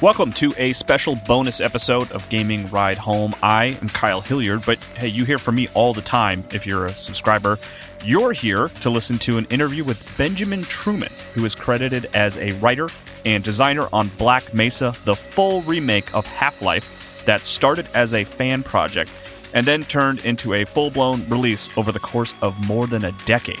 Welcome to a special bonus episode of Gaming Ride Home. I am Kyle Hilliard, but hey, you hear from me all the time if you're a subscriber. You're here to listen to an interview with Benjamin Truman, who is credited as a writer and designer on Black Mesa, the full remake of Half Life that started as a fan project and then turned into a full blown release over the course of more than a decade.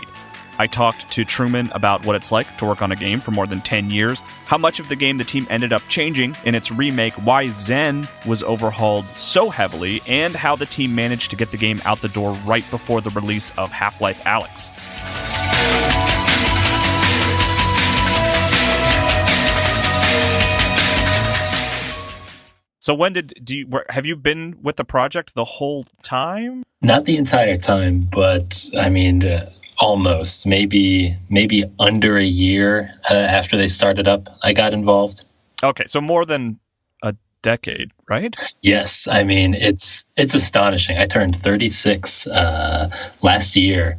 I talked to Truman about what it's like to work on a game for more than 10 years, how much of the game the team ended up changing in its remake, why Xen was overhauled so heavily, and how the team managed to get the game out the door right before the release of Half Life Alyx. So when did do you have you been with the project the whole time? Not the entire time, but I mean, uh, almost maybe maybe under a year uh, after they started up i got involved. Okay so more than a decade right? Yes i mean it's it's astonishing. I turned 36 uh, last year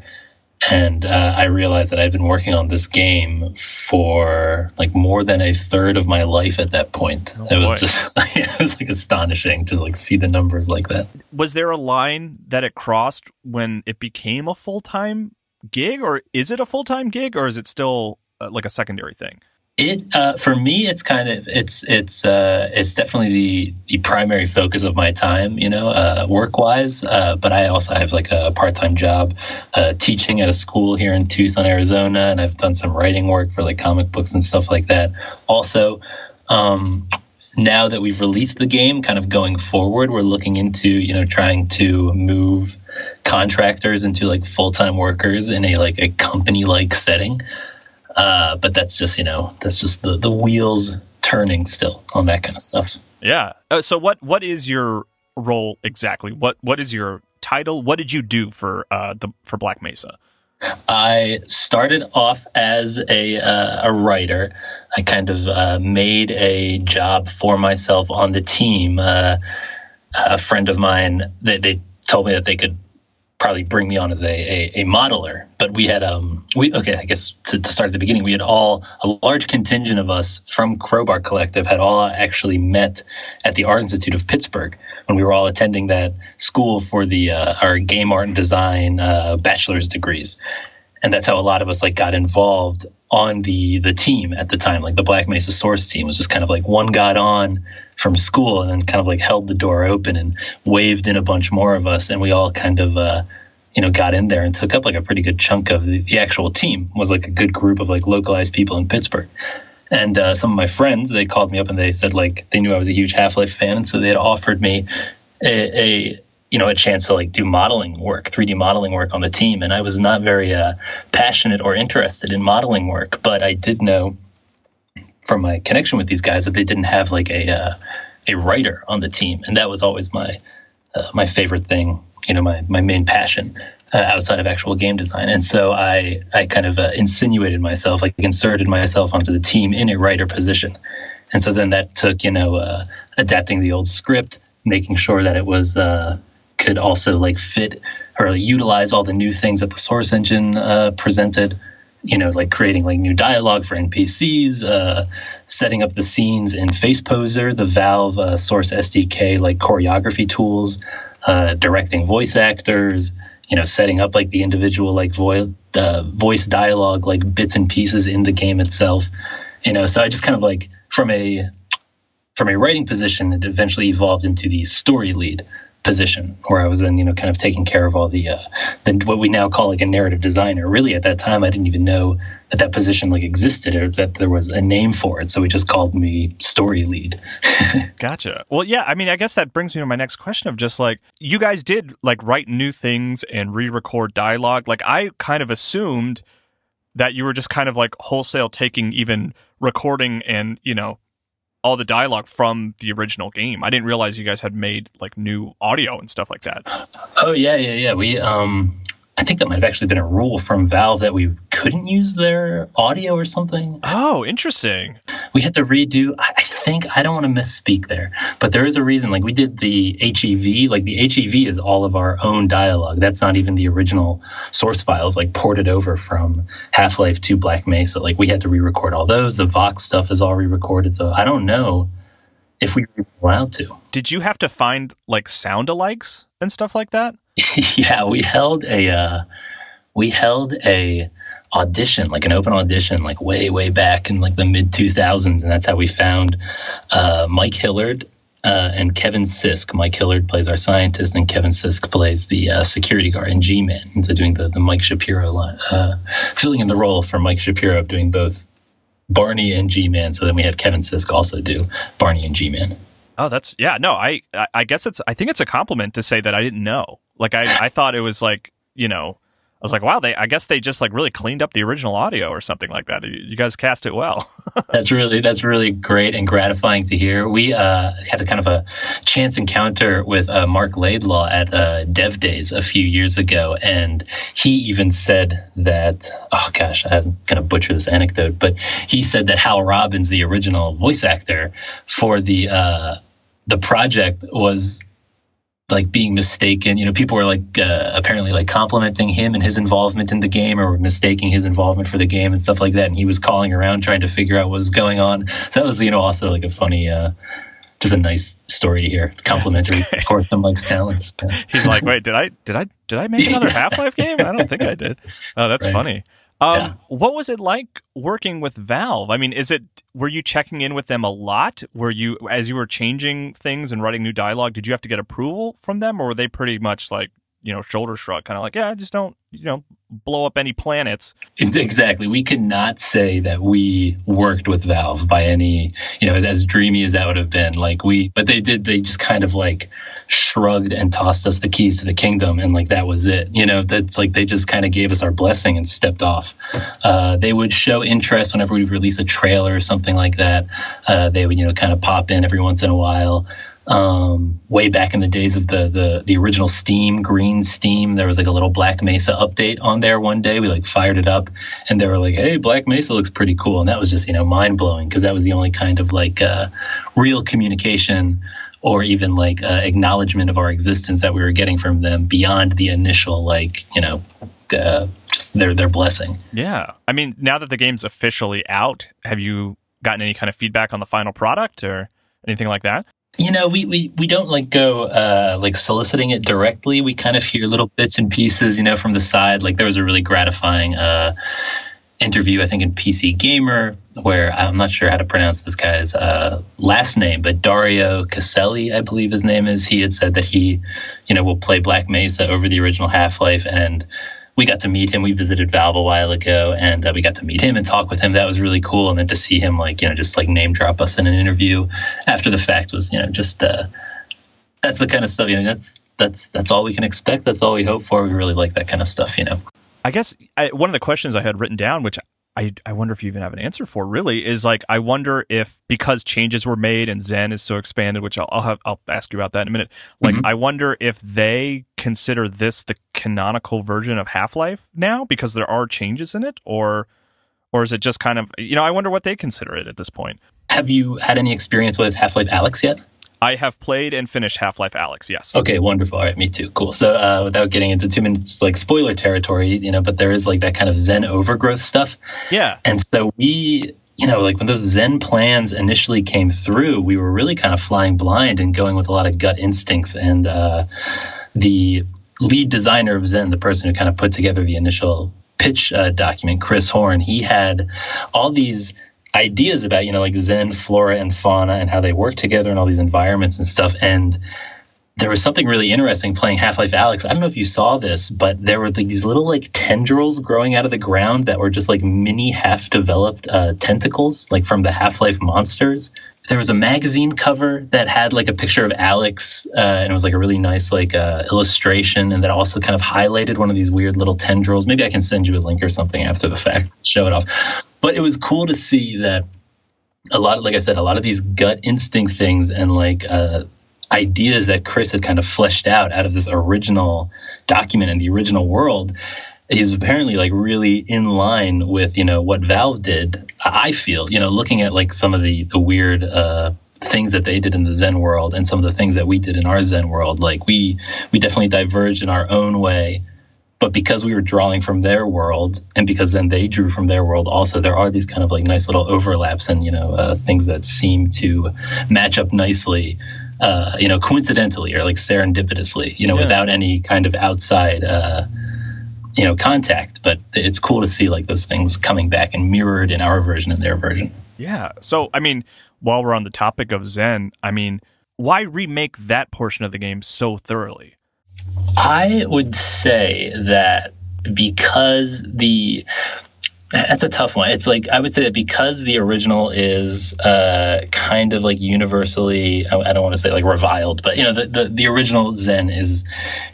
and uh, i realized that i'd been working on this game for like more than a third of my life at that point. Oh, it was boy. just it was like astonishing to like see the numbers like that. Was there a line that it crossed when it became a full-time gig, or is it a full time gig, or is it still uh, like a secondary thing? It uh, for me, it's kind of it's it's uh, it's definitely the the primary focus of my time, you know, uh, work wise. Uh, but I also have like a part time job uh, teaching at a school here in Tucson, Arizona, and I've done some writing work for like comic books and stuff like that. Also, um, now that we've released the game, kind of going forward, we're looking into you know trying to move contractors into like full time workers in a like a company like setting. Uh, but that's just you know that's just the the wheels turning still on that kind of stuff. Yeah. Uh, so what what is your role exactly? What what is your title? What did you do for uh, the for Black Mesa? I started off as a uh, a writer. I kind of uh, made a job for myself on the team. Uh, a friend of mine, they, they told me that they could probably bring me on as a, a, a, modeler. But we had um we okay, I guess to, to start at the beginning, we had all a large contingent of us from Crowbar Collective had all actually met at the Art Institute of Pittsburgh when we were all attending that school for the uh, our game art and design uh, bachelor's degrees. And that's how a lot of us like got involved on the the team at the time. Like the Black Mesa Source team was just kind of like one got on from school and then kind of like held the door open and waved in a bunch more of us, and we all kind of. Uh, you know, got in there and took up like a pretty good chunk of the, the actual team. Was like a good group of like localized people in Pittsburgh. And uh, some of my friends, they called me up and they said like they knew I was a huge Half Life fan, and so they had offered me a, a you know a chance to like do modeling work 3d modeling work on the team and i was not very uh, passionate or interested in modeling work but i did know from my connection with these guys that they didn't have like a uh, a writer on the team, and that was always my uh, my favorite thing. You know, my my main passion uh, outside of actual game design. And so I I kind of uh, insinuated myself, like inserted myself onto the team in a writer position. And so then that took you know uh, adapting the old script, making sure that it was uh, could also like fit or utilize all the new things that the source engine presented you know, like creating like new dialogue for NPCs, uh, setting up the scenes in FacePoser, the Valve uh, Source SDK like choreography tools, uh, directing voice actors, you know, setting up like the individual like voice uh, voice dialogue like bits and pieces in the game itself. You know, so I just kind of like from a from a writing position, it eventually evolved into the story lead position where I was then, you know, kind of taking care of all the, uh, the what we now call like a narrative designer. Really, at that time, I didn't even know that that position like existed or that there was a name for it. So he just called me story lead. gotcha. Well, yeah. I mean, I guess that brings me to my next question of just like you guys did like write new things and re-record dialogue. Like I kind of assumed that you were just kind of like wholesale taking even recording and you know all the dialogue from the original game. I didn't realize you guys had made like new audio and stuff like that. Oh yeah, yeah, yeah. We um I think that might have actually been a rule from Valve that we couldn't use their audio or something. Oh, interesting. We had to redo. I think I don't want to misspeak there, but there is a reason. Like we did the HEV. Like the HEV is all of our own dialogue. That's not even the original source files. Like ported over from Half Life to Black Mesa. Like we had to re-record all those. The Vox stuff is all re-recorded. So I don't know if we were allowed to. Did you have to find like sound alikes and stuff like that? yeah, we held a uh, we held a audition, like an open audition, like way way back in like the mid two thousands, and that's how we found uh, Mike Hillard uh, and Kevin Sisk. Mike Hillard plays our scientist, and Kevin Sisk plays the uh, security guard and G Man. Into doing the the Mike Shapiro line, uh, filling in the role for Mike Shapiro, doing both Barney and G Man. So then we had Kevin Sisk also do Barney and G Man. Oh, that's yeah. No, I I guess it's I think it's a compliment to say that I didn't know. Like I, I thought it was like, you know, I was like, wow, they I guess they just like really cleaned up the original audio or something like that. You, guys cast it well. that's really that's really great and gratifying to hear. We uh, had a kind of a chance encounter with uh, Marc Laidlaw at uh, Dev Days a few years ago, and he even said that oh gosh, I'm gonna butcher this anecdote, but he said that Hal Robbins, the original voice actor for the uh, the project, was like being mistaken. You know, people were like uh, apparently like complimenting him and his involvement in the game, or mistaking his involvement for the game and stuff like that. And he was calling around trying to figure out what was going on. So that was, you know, also like a funny, uh, just a nice story to hear. Complimentary, of course, to Mike's talents. Yeah. He's like, wait, did I did I did I make another Half Life game? I don't think I did. Oh, that's right. funny. Um, yeah. What was it like working with Valve? I mean, is it were you checking in with them a lot? Were you as you were changing things and writing new dialogue? Did you have to get approval from them, or were they pretty much like you know shoulder shrug, kind of like yeah, just don't you know blow up any planets. Exactly. We could not say that we worked with Valve by any, you know, as dreamy as that would have been. Like we, but they did, they just kind of like shrugged and tossed us the keys to the kingdom. And like that was it. You know, that's like they just kind of gave us our blessing and stepped off. Uh, they would show interest whenever we release a trailer or something like that. Uh, they would, you know, kind of pop in every once in a while um, way back in the days of the, the the original Steam, green Steam. There was like a little Black Mesa update on there one day. We like fired it up, and they were like, "Hey, Black Mesa looks pretty cool," and that was just you know mind blowing because that was the only kind of like uh, real communication or even like uh, acknowledgement of our existence that we were getting from them beyond the initial like you know uh, just their their blessing. Yeah, I mean, now that the game's officially out, have you gotten any kind of feedback on the final product or anything like that? you know we, we we don't like go uh, like soliciting it directly we kind of hear little bits and pieces you know from the side like there was a really gratifying uh, interview i think in pc gamer where i'm not sure how to pronounce this guy's uh, last name but dario casali i believe his name is he had said that he you know will play black mesa over the original half-life and we got to meet him. We visited Valve a while ago, and uh, we got to meet him and talk with him. That was really cool. And then to see him, like you know, just like name drop us in an interview after the fact was, you know, just uh, that's the kind of stuff. You know, that's that's that's all we can expect. That's all we hope for. We really like that kind of stuff. You know. I guess I, one of the questions I had written down, which I, I wonder if you even have an answer for really is like I wonder if because changes were made and Xen is so expanded, which I'll, I'll have I'll ask you about that in a minute. Like mm-hmm. I wonder if they consider this the canonical version of Half Life now because there are changes in it, or or is it just kind of you know I wonder what they consider it at this point. Have you had any experience with Half Life Alyx yet? I have played and finished Half Life Alyx. Yes. Okay, wonderful. All right, me too. Cool. So, uh, without getting into too much like spoiler territory, you know, but there is like that kind of Xen overgrowth stuff. Yeah. And so we, you know, like when those Xen plans initially came through, we were really kind of flying blind and going with a lot of gut instincts. And uh, the lead designer of Xen, the person who kind of put together the initial pitch uh, document, Chris Horn, he had all these ideas about you know like xen flora and fauna and how they work together in all these environments and stuff and there was something really interesting playing Half-Life alyx I don't know if you saw this, but there were these little like tendrils growing out of the ground that were just like mini half-developed uh, tentacles, like from the Half-Life monsters. There was a magazine cover that had like a picture of Alyx, uh, and it was like a really nice like uh, illustration, and that also kind of highlighted one of these weird little tendrils. Maybe I can send you a link or something after the fact, to show it off. But it was cool to see that a lot of, like I said, a lot of these gut instinct things and like uh, ideas that Chris had kind of fleshed out out of this original document and the original world is apparently like really in line with you know what Valve did. I feel you know looking at like some of the the weird uh, things that they did in the Xen world and some of the things that we did in our Xen world. Like we we definitely diverged in our own way. But because we were drawing from their world, and because then they drew from their world, also there are these kind of like nice little overlaps and you know uh, things that seem to match up nicely uh, you know, coincidentally or like serendipitously, you know, yeah. without any kind of outside, uh, you know, contact. But it's cool to see like those things coming back and mirrored in our version and their version. Yeah. So, I mean, while we're on the topic of Xen, I mean, why remake that portion of the game so thoroughly? I would say that because the that's a tough one. It's like I would say that because the original is uh, kind of like universally, I, don't want to say like reviled, but you know, the, the, the original Xen is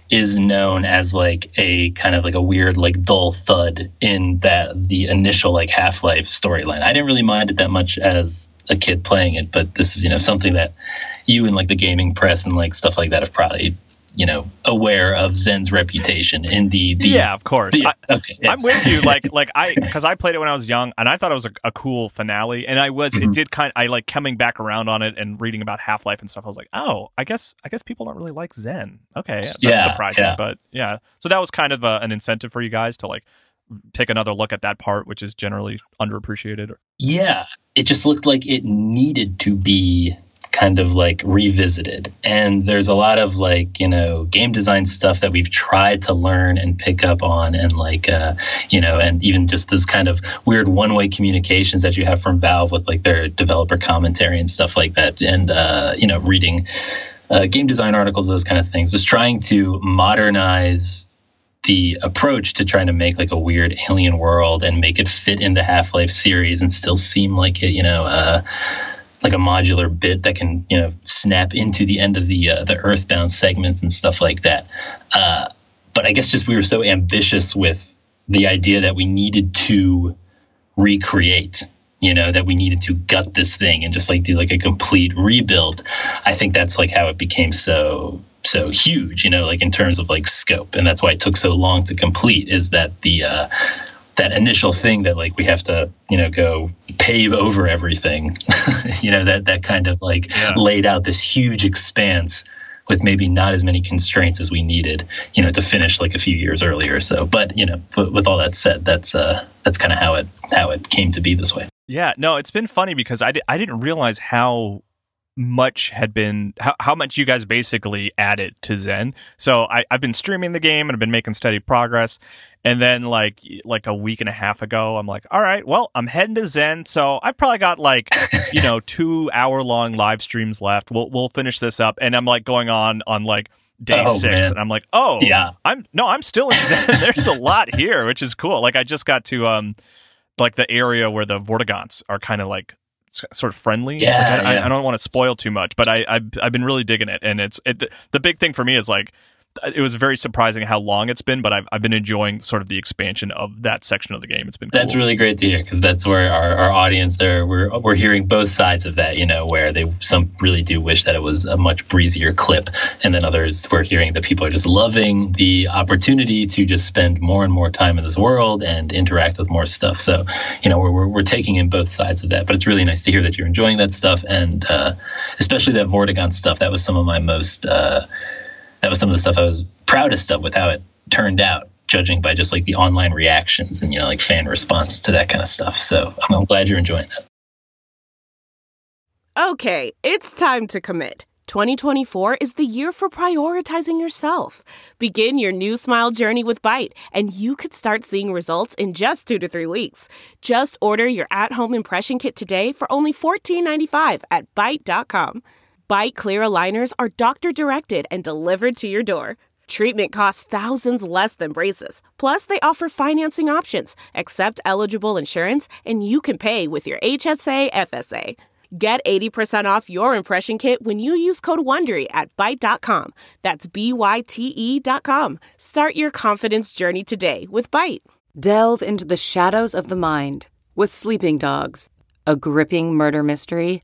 is known as like a kind of like a weird like dull thud in that the initial like Half Life storyline. I didn't really mind it that much as a kid playing it, but this is you know something that you and like the gaming press and like stuff like that have probably you know aware of Xen's reputation in the, the yeah of course the, I, okay yeah. I'm with you like like I because I played it when I was young and I thought it was a, a cool finale and I was mm-hmm. it did kind of, I like coming back around on it and reading about Half Life and stuff I was like oh I guess I guess people don't really like Xen okay that's yeah, surprising yeah. but yeah so that was kind of a, an incentive for you guys to like take another look at that part which is generally underappreciated yeah it just looked like it needed to be kind of like revisited. And there's a lot of like, you know, game design stuff that we've tried to learn and pick up on and like, uh, you know, and even just this kind of weird one way communications that you have from Valve with like their developer commentary and stuff like that. And, uh, you know, reading uh, game design articles, those kind of things, just trying to modernize the approach to trying to make like a weird alien world and make it fit in the Half Life series and still seem like it, you know, uh, like a modular bit that can you know snap into the end of the uh, the earthbound segments and stuff like that. Uh, but I guess just we were so ambitious with the idea that we needed to recreate you know that we needed to gut this thing and just like do like a complete rebuild i think that's like how it became so so huge you know like in terms of like scope and that's why it took so long to complete is that the uh that initial thing that like we have to you know go pave over everything you know that that kind of like yeah. laid out this huge expanse with maybe not as many constraints as we needed you know to finish like a few years earlier so but you know with, with all that said that's uh that's kind of how it how it came to be this way yeah no it's been funny because i, di- I didn't realize how much had been how, how much you guys basically added to xen so I, i've been streaming the game and i've been making steady progress and then like like a week and a half ago, I'm like, all right, well, I'm heading to Xen, so I've probably got like you know two hour long live streams left. We'll we'll finish this up, and I'm like going on on like day oh, six, man. and I'm like, oh yeah, I'm no, I'm still in Xen. There's a lot here, which is cool. Like I just got to um like the area where the Vortigaunts are kind of like sort of friendly. Yeah, like I, yeah. I, I, don't want to spoil too much, but I I've, I've been really digging it, and it's it, the big thing for me is like it was very surprising how long it's been, but I've, I've been enjoying sort of the expansion of that section of the game. It's been that's really great to hear because that's where our, our audience there we're we're hearing both sides of that. You know, where they some really do wish that it was a much breezier clip, and then others we're hearing that people are just loving the opportunity to just spend more and more time in this world and interact with more stuff. So, you know, we're we're, we're taking in both sides of that, but it's really nice to hear that you're enjoying that stuff, and uh, especially that Vortigaunt stuff. That was some of my most uh, that was some of the stuff I was proudest of with how it turned out, judging by just like the online reactions and you know like fan response to that kind of stuff. So I'm, glad you're enjoying that. Okay, it's time to commit. 2024 is the year for prioritizing yourself. Begin your new smile journey with Byte, and you could start seeing results in just two to three weeks. Just order your at home impression kit today for only $14.95 at Byte.com. Byte Clear aligners are doctor directed and delivered to your door. Treatment costs thousands less than braces. Plus, they offer financing options, accept eligible insurance, and you can pay with your HSA FSA. Get 80% off your impression kit when you use code WONDERY at Byte.com. That's B-Y-T-E dot com. Start your confidence journey today with Byte. Delve into the shadows of the mind with Sleeping Dogs, a gripping murder mystery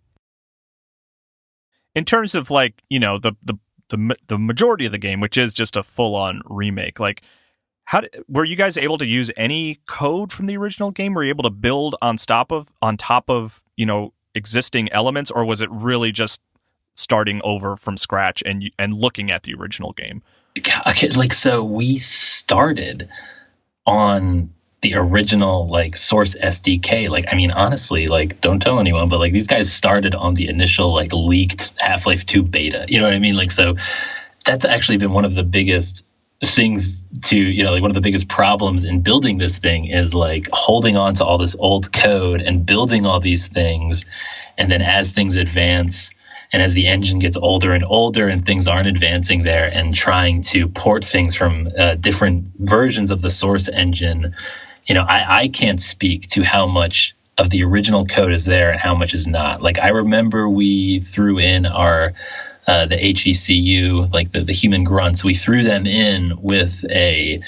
In terms of like, you know, the the the, the majority of the game, which is just a full on remake, like how did, were you guys able to use any code from the original game? Were you able to build on top of on top of you know existing elements, or was it really just starting over from scratch and and looking at the original game? Okay, like so we started on the original like source SDK. Like, I mean, honestly, like, don't tell anyone, but like these guys started on the initial like leaked Half Life 2 beta. You know what I mean? Like, so that's actually been one of the biggest things to you know like one of the biggest problems in building this thing is like holding on to all this old code and building all these things and then as things advance and as the engine gets older and older and things aren't advancing there and trying to port things from uh, different versions of the source engine you know I, I can't speak to how much of the original code is there and how much is not like i remember we threw in our uh, the HECU, like the, the human grunts, we threw them in with a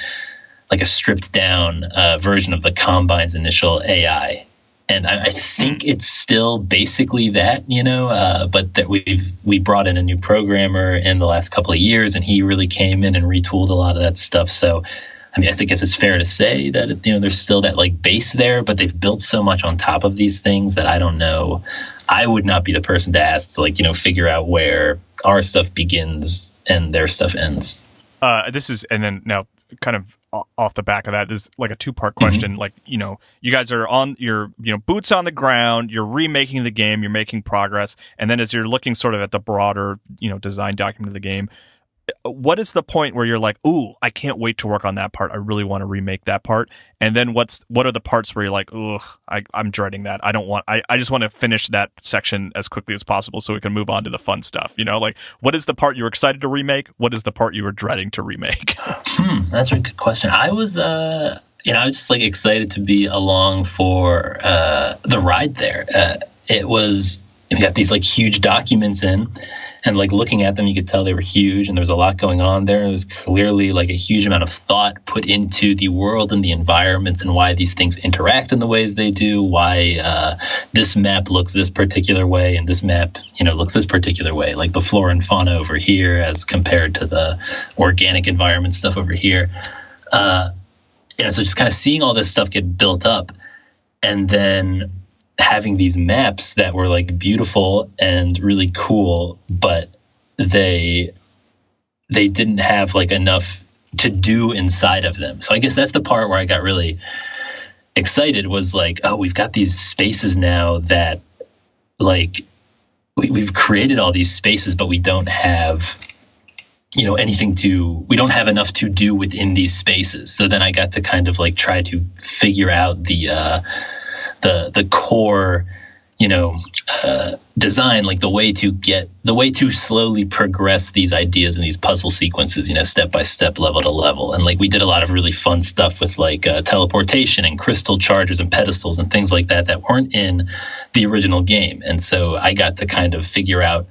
like a stripped down uh, version of the Combine's initial AI. And I, I, think it's still basically that, you know, uh, but that we've we brought in a new programmer in the last couple of years, and he really came in and retooled a lot of that stuff. So, I mean, I think it's fair to say that you know there's still that like base there, but they've built so much on top of these things that I don't know I would not be the person to ask to like you know figure out where our stuff begins and their stuff ends. Uh, this is and then now kind of off the back of that is like a two part mm-hmm. question. Mm-hmm. Like you know you guys are on your you know boots on the ground. You're remaking the game. You're making progress, and then as you're looking sort of at the broader you know design document of the game what is the point where you're like, "Ooh, I can't wait to work on that part. I really want to remake that part." And then what's what are the parts where you're like, "Ugh, I, I'm dreading that. I don't want. I, I just want to finish that section as quickly as possible so we can move on to the fun stuff." You know, like what is the part you were excited to remake? What is the part you were dreading to remake? Hmm, that's a good question. I was, uh, you know, I was just like excited to be along for uh, the ride there. Uh, it was we got these like huge documents in and like looking at them you could tell they were huge and there was a lot going on there. There was clearly like a huge amount of thought put into the world and the environments and why these things interact in the ways they do why uh, this map looks this particular way and this map you know looks this particular way. Like the flora and fauna over here as compared to the organic environment stuff over here. Uh, you know so just kind of seeing all this stuff get built up and then having these maps that were like beautiful and really cool, but they they didn't have like enough to do inside of them. So I guess that's the part where I got really excited was like, oh, we've got these spaces now that like we, we've created all these spaces, but we don't have you know anything to we don't have enough to do within these spaces so then i got to kind of like try to figure out the uh the the core you know uh, design like the way to get the way to slowly progress these ideas and these puzzle sequences you know step by step level to level. And like we did a lot of really fun stuff with like uh, teleportation and crystal chargers and pedestals and things like that that weren't in the original game. And so i got to kind of figure out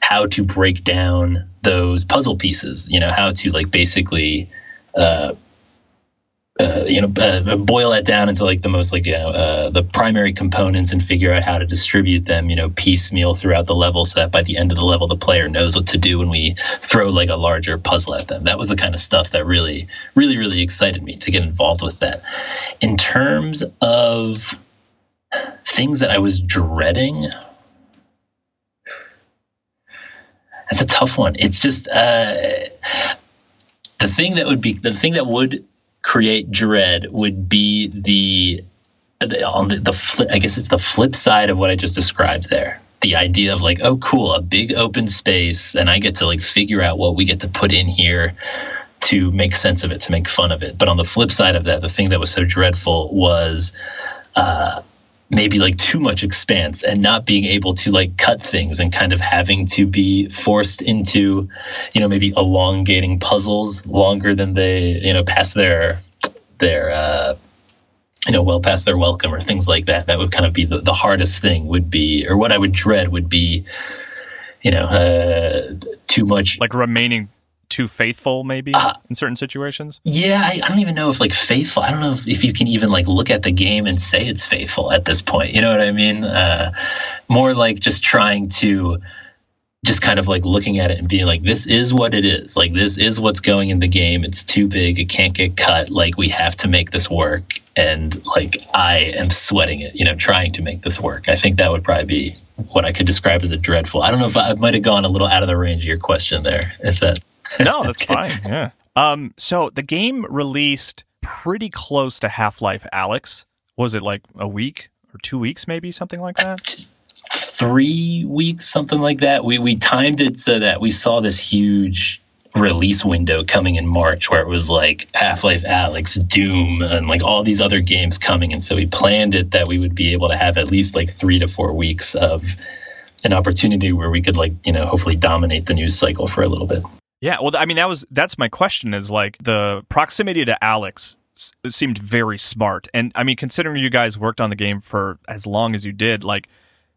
how to break down those puzzle pieces you know how to like basically uh, uh, you know, uh, boil that down into like the most like you know uh, the primary components and figure out how to distribute them, you know, piecemeal throughout the level, so that by the end of the level, the player knows what to do when we throw like a larger puzzle at them. That was the kind of stuff that really, really, really excited me to get involved with that. In terms of things that I was dreading, that's a tough one. It's just uh, the thing that would be the thing that would create dread would be the, on the, the flip. I guess it's the flip side of what I just described there. The idea of like, oh, cool, a big open space, and I get to like figure out what we get to put in here to make sense of it, to make fun of it. But on the flip side of that, the thing that was so dreadful was. Uh, maybe like too much expanse and not being able to like cut things and kind of having to be forced into you know maybe elongating puzzles longer than they you know past their their uh you know well past their welcome or things like that. That would kind of be the, the hardest thing would be or what i would dread would be you know uh too much like remaining too faithful maybe uh, in certain situations? yeah I, I, don't even know if like faithful i don't know if, if you can even like look at the game and say it's faithful at this point you know what i mean? Uh, more like just trying to just kind of like looking at it and being like this is what it is. Like this is what's going in the game. It's too big. It can't get cut. Like we have to make this work. And like i am sweating it you know trying to make this work. I think that would probably be what I could describe as a dreadful. I don't know if I, I might have gone a little out of the range of your question there. If that's no, that's fine. Yeah. Um. So the game released pretty close to Half Life Alyx. Was it like a week or two weeks, maybe something like that? Three weeks, something like that. We we timed it so that we saw this huge release window coming in March where it was like Half Life Alyx, Doom, and like all these other games coming. And so we planned it that we would be able to have at least like three to four weeks of an opportunity where we could like, you know, hopefully dominate the news cycle for a little bit. Yeah. Well, I mean, that was, that's my question is like the proximity to Alyx seemed very smart. And I mean, considering you guys worked on the game for as long as you did, like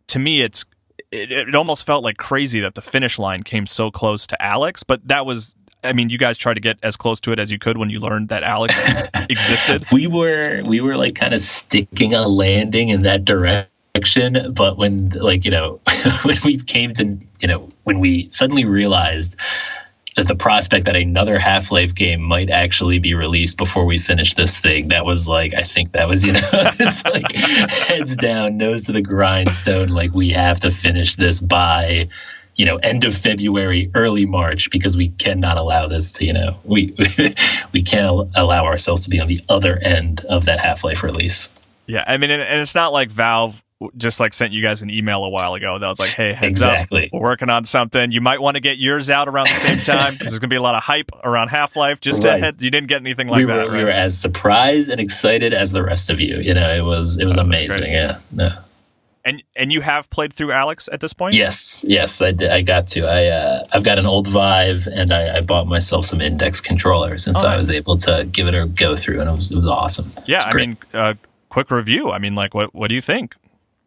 to me, it's it, it almost felt like crazy that the finish line came so close to Alyx, but that was I mean, you guys tried to get as close to it as you could when you learned that Alyx existed. We were we were like kind of sticking a landing in that direction, but when like you know when we came to you know when we suddenly realized that the prospect that another Half Life game might actually be released before we finish this thing, that was like, I think that was, you know, just like heads down, nose to the grindstone. Like, we have to finish this by, you know, end of February, early March, because we cannot allow this to, you know, we, we can't allow ourselves to be on the other end of that Half Life release. Yeah. I mean, and it's not like Valve just like sent you guys an email a while ago that was like, "Hey, heads exactly. up, we're working on something. You might want to get yours out around the same time because there's gonna be a lot of hype around Half Life." Just right. head, you didn't get anything like we were, that. Right? We were as surprised and excited as the rest of you. You know, it was it was oh, amazing. Yeah, no. And and you have played through Alyx at this point? Yes, yes, I did. I got to. I uh, I've got an old Vive, and I, I bought myself some Index controllers, and oh, so nice. I was able to give it a go through, and it was it was awesome. Yeah, I mean, uh, quick review. I mean, like, what what do you think?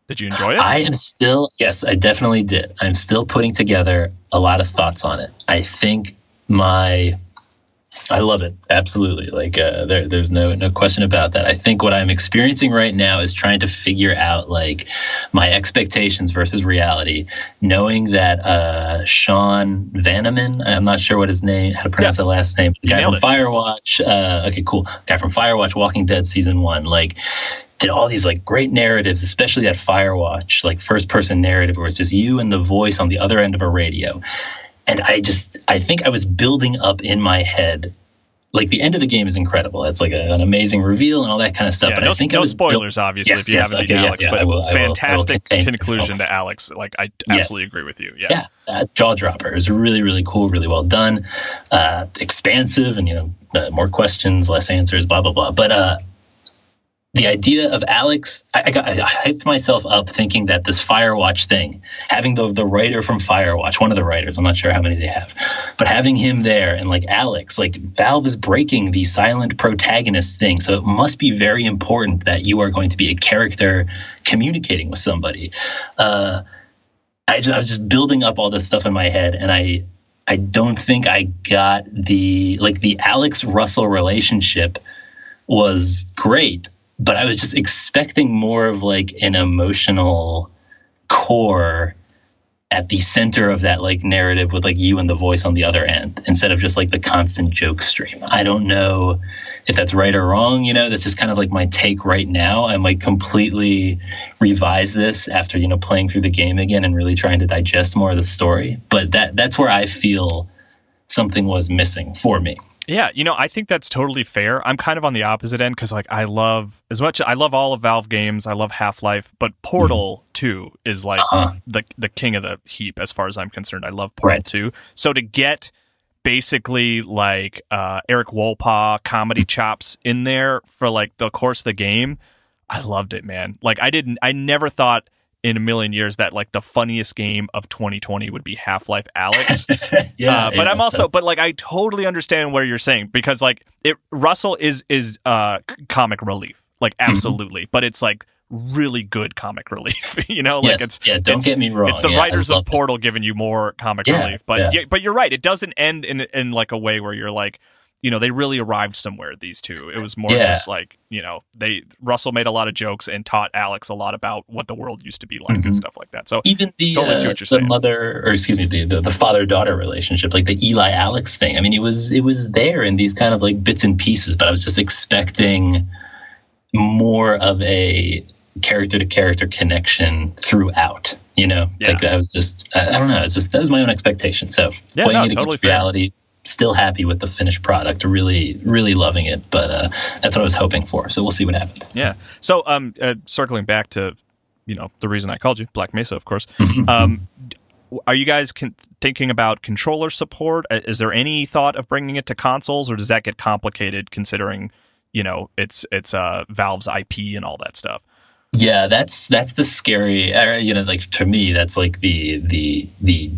Did you enjoy it? I am still, yes, I definitely did. I'm still putting together a lot of thoughts on it. I think my, I love it absolutely. Like uh, there, there's no no question about that. I think what I'm experiencing right now is trying to figure out like my expectations versus reality. Knowing that uh, Sean Vanaman, I'm not sure what his name, how to pronounce yeah. that last name, the guy from it. Firewatch. Uh, okay, cool. Guy from Firewatch, Walking Dead season one. Like did all these like great narratives, especially that Firewatch, like first person narrative where it's just you and the voice on the other end of a radio. And I just, I think I was building up in my head. Like the end of the game is incredible. It's like a, an amazing reveal and all that kind of stuff. Yeah, but no, I think no spoilers, build, obviously, yes, if you yes, haven't okay, Alyx. Yeah, but will, fantastic conclusion to Alyx. Like I absolutely yes. agree with you. Yeah, yeah, jaw dropper. It was really, really cool, really well done, uh, expansive, and you know, uh, more questions, less answers, blah blah blah. But uh, the idea of Alyx, I, I, got, I hyped myself up thinking that this Firewatch thing, having the the writer from Firewatch, one of the writers, I'm not sure how many they have, but having him there and like Alyx, like Valve is breaking the silent protagonist thing, so it must be very important that you are going to be a character communicating with somebody. Uh, I, just, I was just building up all this stuff in my head, and I I don't think I got the like the Alyx Russell relationship was great but I was just expecting more of like an emotional core at the center of that like narrative with like you and the voice on the other end instead of just like the constant joke stream. I don't know if that's right or wrong. You know, that's just kind of like my take right now. I might completely revise this after you know playing through the game again and really trying to digest more of the story. But that that's where I feel something was missing for me. Yeah, you know, I think that's totally fair. I'm kind of on the opposite end because, like, I love as much. I love all of Valve games. I love Half Life, but Portal Two is like uh-huh. the the king of the heap as far as I'm concerned. I love Portal right. Two. So to get basically like uh, Erik Wolpaw comedy chops in there for like the course of the game, I loved it, man. Like I didn't. I never thought in a million years that like the funniest game of 2020 would be Half Life Alyx. yeah, uh, but yeah, I'm also, but like I totally understand what you're saying because like it Russell is is uh comic relief, like mm-hmm. absolutely, mm-hmm. but it's like really good comic relief. you know, like yes, it's yeah. Don't it's, get me wrong. It's the yeah, writers of Portal it. giving you more comic yeah, relief, but yeah. but you're right. It doesn't end in in like a way where you're like you know, they really arrived somewhere, these two. It was more yeah. just like, you know, they Russell made a lot of jokes and taught Alyx a lot about what the world used to be like mm-hmm. and stuff like that. So even the, totally uh, the mother or excuse me, the, the, the father daughter relationship, like the Eli Alyx thing. I mean, it was it was there in these kind of like bits and pieces, but I was just expecting more of a character to character connection throughout. You know, yeah. like I was just I, I, don't know, it's just that was my own expectation. So yeah, no, totally reality. Still happy with the finished product. Really, really loving it. But uh, that's what I was hoping for. So we'll see what happens. Yeah. So um, uh, circling back to you know the reason I called you Black Mesa, of course. um, are you guys con- thinking about controller support? Uh, is there any thought of bringing it to consoles, or does that get complicated considering you know it's it's uh, Valve's IP and all that stuff? Yeah, that's that's the scary. Uh, you know, like to me, that's like the the the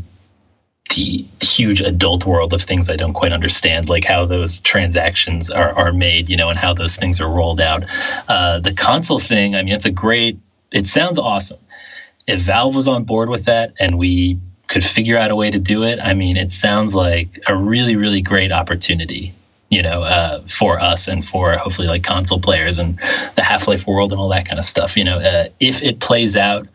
the huge adult world of things I don't quite understand, like how those transactions are, are made, you know, and how those things are rolled out. Uh, the console thing, I mean, it's a great, it sounds awesome. If Valve was on board with that and we could figure out a way to do it, I mean, it sounds like a really, really great opportunity, you know, uh, for us and for hopefully like console players and the Half Life world and all that kind of stuff. You know, uh, if it plays out,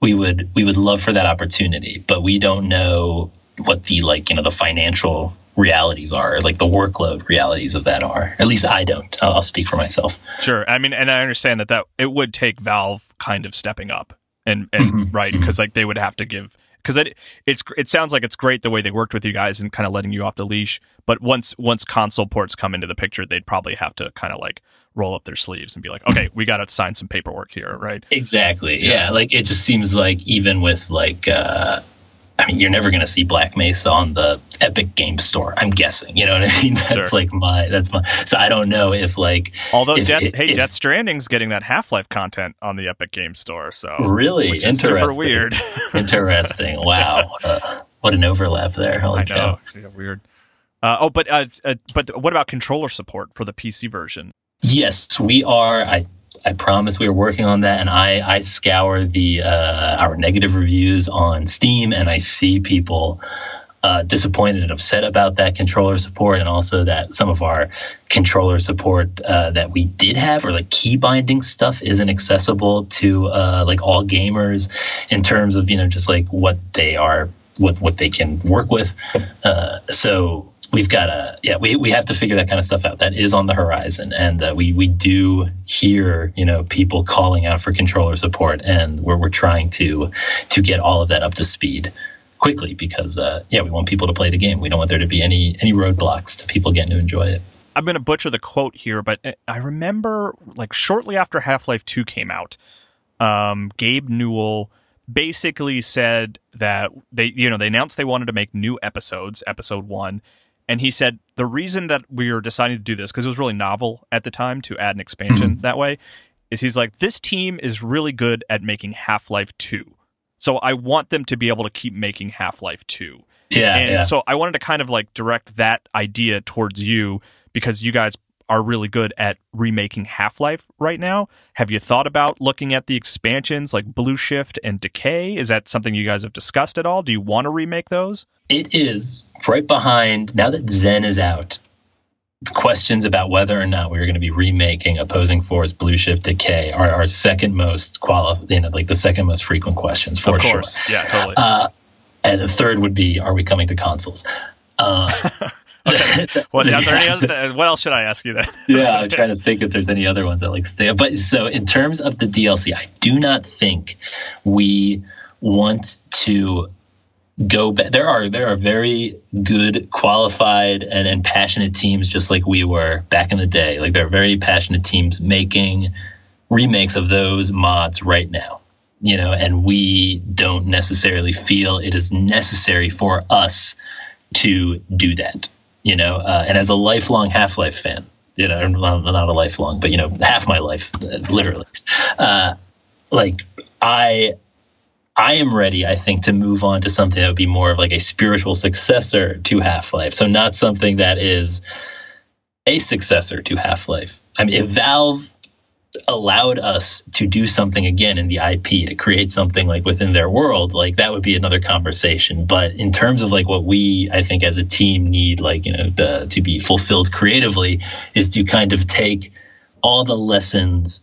we would we would love for that opportunity, but we don't know what the like you know the financial realities are like the workload realities of that are at least i don't i'll, I'll speak for myself sure i mean and i understand that that it would take valve kind of stepping up and and mm-hmm. right because mm-hmm. like they would have to give because it it's it sounds like it's great the way they worked with you guys and kind of letting you off the leash but once once console ports come into the picture they'd probably have to kind of like roll up their sleeves and be like okay we got to sign some paperwork here right exactly yeah. yeah. like it just seems like even with like uh I mean, you're never going to see Black Mesa on the Epic Game Store. I'm guessing. You know what I mean? That's sure. like my. That's my. So I don't know if like. Although, if, Death, if, hey, if, Death Stranding's getting that Half Life content on the Epic Game Store. So really interesting. super weird. interesting. Wow. Uh, what an overlap there. Holy I know. Yeah, weird. Uh, oh, but uh, uh, but what about controller support for the PC version? Yes, we are. I I promise we are working on that, and I I scour the uh, our negative reviews on Steam, and I see people uh, disappointed and upset about that controller support, and also that some of our controller support uh, that we did have, or like key binding stuff, isn't accessible to uh, like all gamers in terms of you know just like what they are, what what they can work with. Uh, so we've got to yeah we, we have to figure that kind of stuff out that is on the horizon. And uh, we we do hear you know people calling out for controller support and where we're trying to to get all of that up to speed quickly because uh, yeah we want people to play the game. We don't want there to be any any roadblocks to people getting to enjoy it. I'm going to butcher the quote here but uh, i remember like shortly after half-life 2 came out um, gabe newell basically said that they you know they announced they wanted to make new episodes episode 1 and he said the reason that we were deciding to do this because it was really novel at the time to add an expansion mm-hmm. that way is he's like this team is really good at making half-life 2 so i want them to be able to keep making half-life 2 yeah and yeah. so i wanted to kind of like direct that idea towards you because you guys are really good at remaking Half-Life right now. Have you thought about looking at the expansions like Blue Shift and Decay? Is that something you guys have discussed at all? Do you want to remake those? It is right behind now that Xen is out. Questions about whether or not we are going to be remaking Opposing Force Blue Shift Decay are our second most quali- you know, like the second most frequent questions for of course. sure. Yeah, totally. Uh, and the third would be, are we coming to consoles? Uh, okay. What, are there any other, what else should I ask you then? yeah, I'm trying to think if there's any other ones that like stay. up But so in terms of the DLC, I do not think we want to go back. There are there are very good, qualified, and, and passionate teams, just like we were back in the day. Like there are very passionate teams making remakes of those mods right now. You know, and we don't necessarily feel it is necessary for us to do that. You know, uh, and as a lifelong Half Life fan, you know, not, not a lifelong, but you know, half my life, literally. Uh, like I I am ready, I think, to move on to something that would be more of like a spiritual successor to Half Life. So, not something that is a successor to Half Life. I mean, if Valve allowed us to do something again in the IP to create something like within their world, like that would be another conversation. But in terms of like what we, I think, as a team need, like, you know, the, to be fulfilled creatively, is to kind of take all the lessons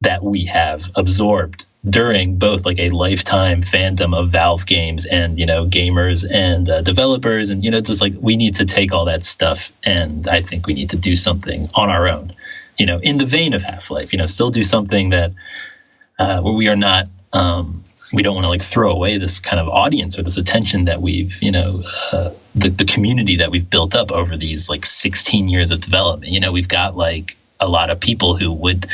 that we have absorbed during both like a lifetime fandom of Valve games and you know gamers and uh, developers and you know just like we need to take all that stuff and I think we need to do something on our own you know in the vein of Half Life you know still do something that uh, where we are not um, we don't want to like throw away this kind of audience or this attention that we've you know uh, the, the community that we've built up over these like 16 years of development. You know we've got like a lot of people who would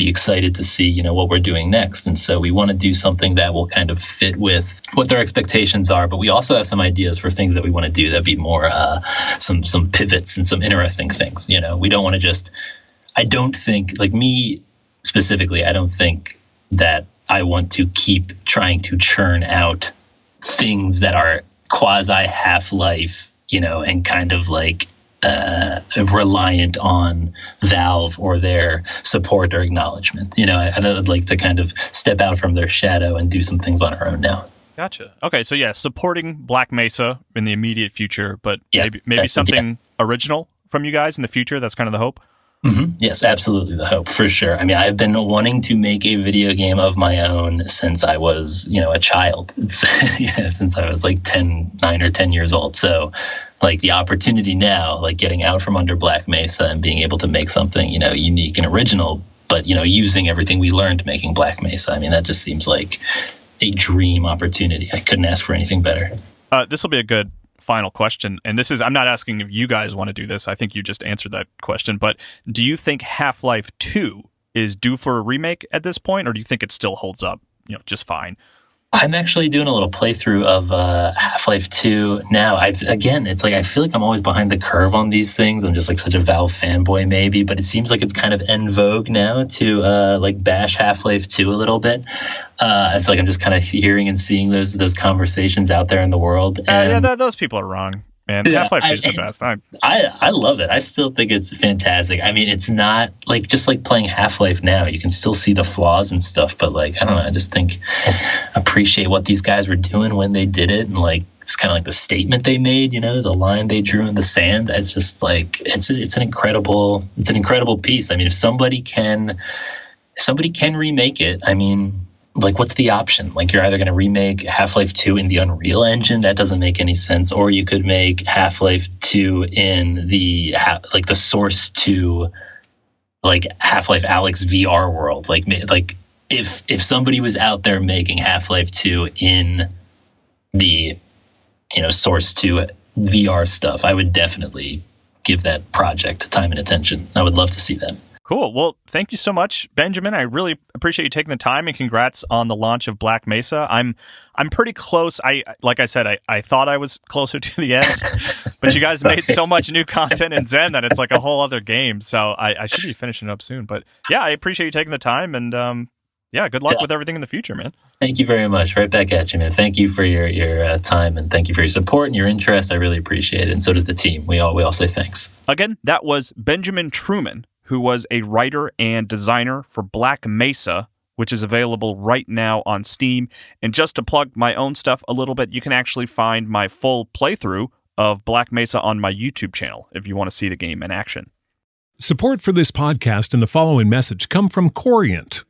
be excited to see you know what we're doing next. And so we want to do something that will kind of fit with what their expectations are but we also have some ideas for things that we want to do that be more uh, some some pivots and some interesting things you know? We don't want to just i don't think like me specifically i don't think that i want to keep trying to churn out things that are quasi half life you know and kind of like uh, reliant on Valve or their support or acknowledgement. You know, I, I'd like to kind of step out from their shadow and do some things on our own now. Gotcha. Okay, so yeah, supporting Black Mesa in the immediate future, but yes, maybe maybe something yeah. original from you guys in the future. That's kind of the hope. Mm-hmm. Yes, absolutely the hope for sure. I mean, I've been wanting to make a video game of my own since I was, you know, a child. you know, since I was like 10, 9 or 10 years old. So like the opportunity now, like getting out from under Black Mesa and being able to make something, you know, unique and original, but you know, using everything we learned making Black Mesa. I mean, that just seems like a dream opportunity. I couldn't ask for anything better. Uh, this will be a good final question. And this is, I'm not asking if you guys want to do this. I think you just answered that question. But do you think Half Life 2 is due for a remake at this point, or do you think it still holds up, you know, just fine? I'm actually doing a little playthrough of uh, Half Life 2 now. I've again, it's like I feel like I'm always behind the curve on these things. I'm just like such a Valve fanboy, maybe, but it seems like it's kind of en vogue now to uh, like bash Half Life 2 a little bit. Uh, it's like I'm just kind of hearing and seeing those those conversations out there in the world. And, yeah, th- those people are wrong man. Yeah, Half Life Two is the best. I, I I love it. I still think it's fantastic. I mean, it's not like just like playing Half Life now. You can still see the flaws and stuff, but like I don't know. I just think appreciate what these guys were doing when they did it, and like it's kind of like the statement they made. You know, the line they drew in the sand. It's just like it's it's an incredible it's an incredible piece. I mean, if somebody can if somebody can remake it, I mean like what's the option? Like you're either going to remake half-life 2 in the unreal engine that doesn't make any sense or you could make half-life 2 in the like the source 2 like half-life alyx vr world. Like like if if somebody was out there making half-life 2 in the you know source 2 vr stuff i would definitely give that project time and attention. I would love to see that Cool. Well, thank you so much, Benjamin. I really appreciate you taking the time and congrats on the launch of Black Mesa. I'm I'm pretty close. I like I said, I, I thought I was closer to the end, but you guys made so much new content in Xen that it's like a whole other game. So I, I should be finishing up soon. But yeah, I appreciate you taking the time and um, yeah, good luck yeah. with everything in the future, man. Thank you very much. Right back at you, man. Thank you for your your uh, time and thank you for your support and your interest. I really appreciate it, and so does the team. We all we all say thanks. Again, that was Benjamin Truman who was a writer and designer for Black Mesa, which is available right now on Steam. And just to plug my own stuff a little bit, you can actually find my full playthrough of Black Mesa on my YouTube channel if you want to see the game in action. Support for this podcast and the following message come from Corient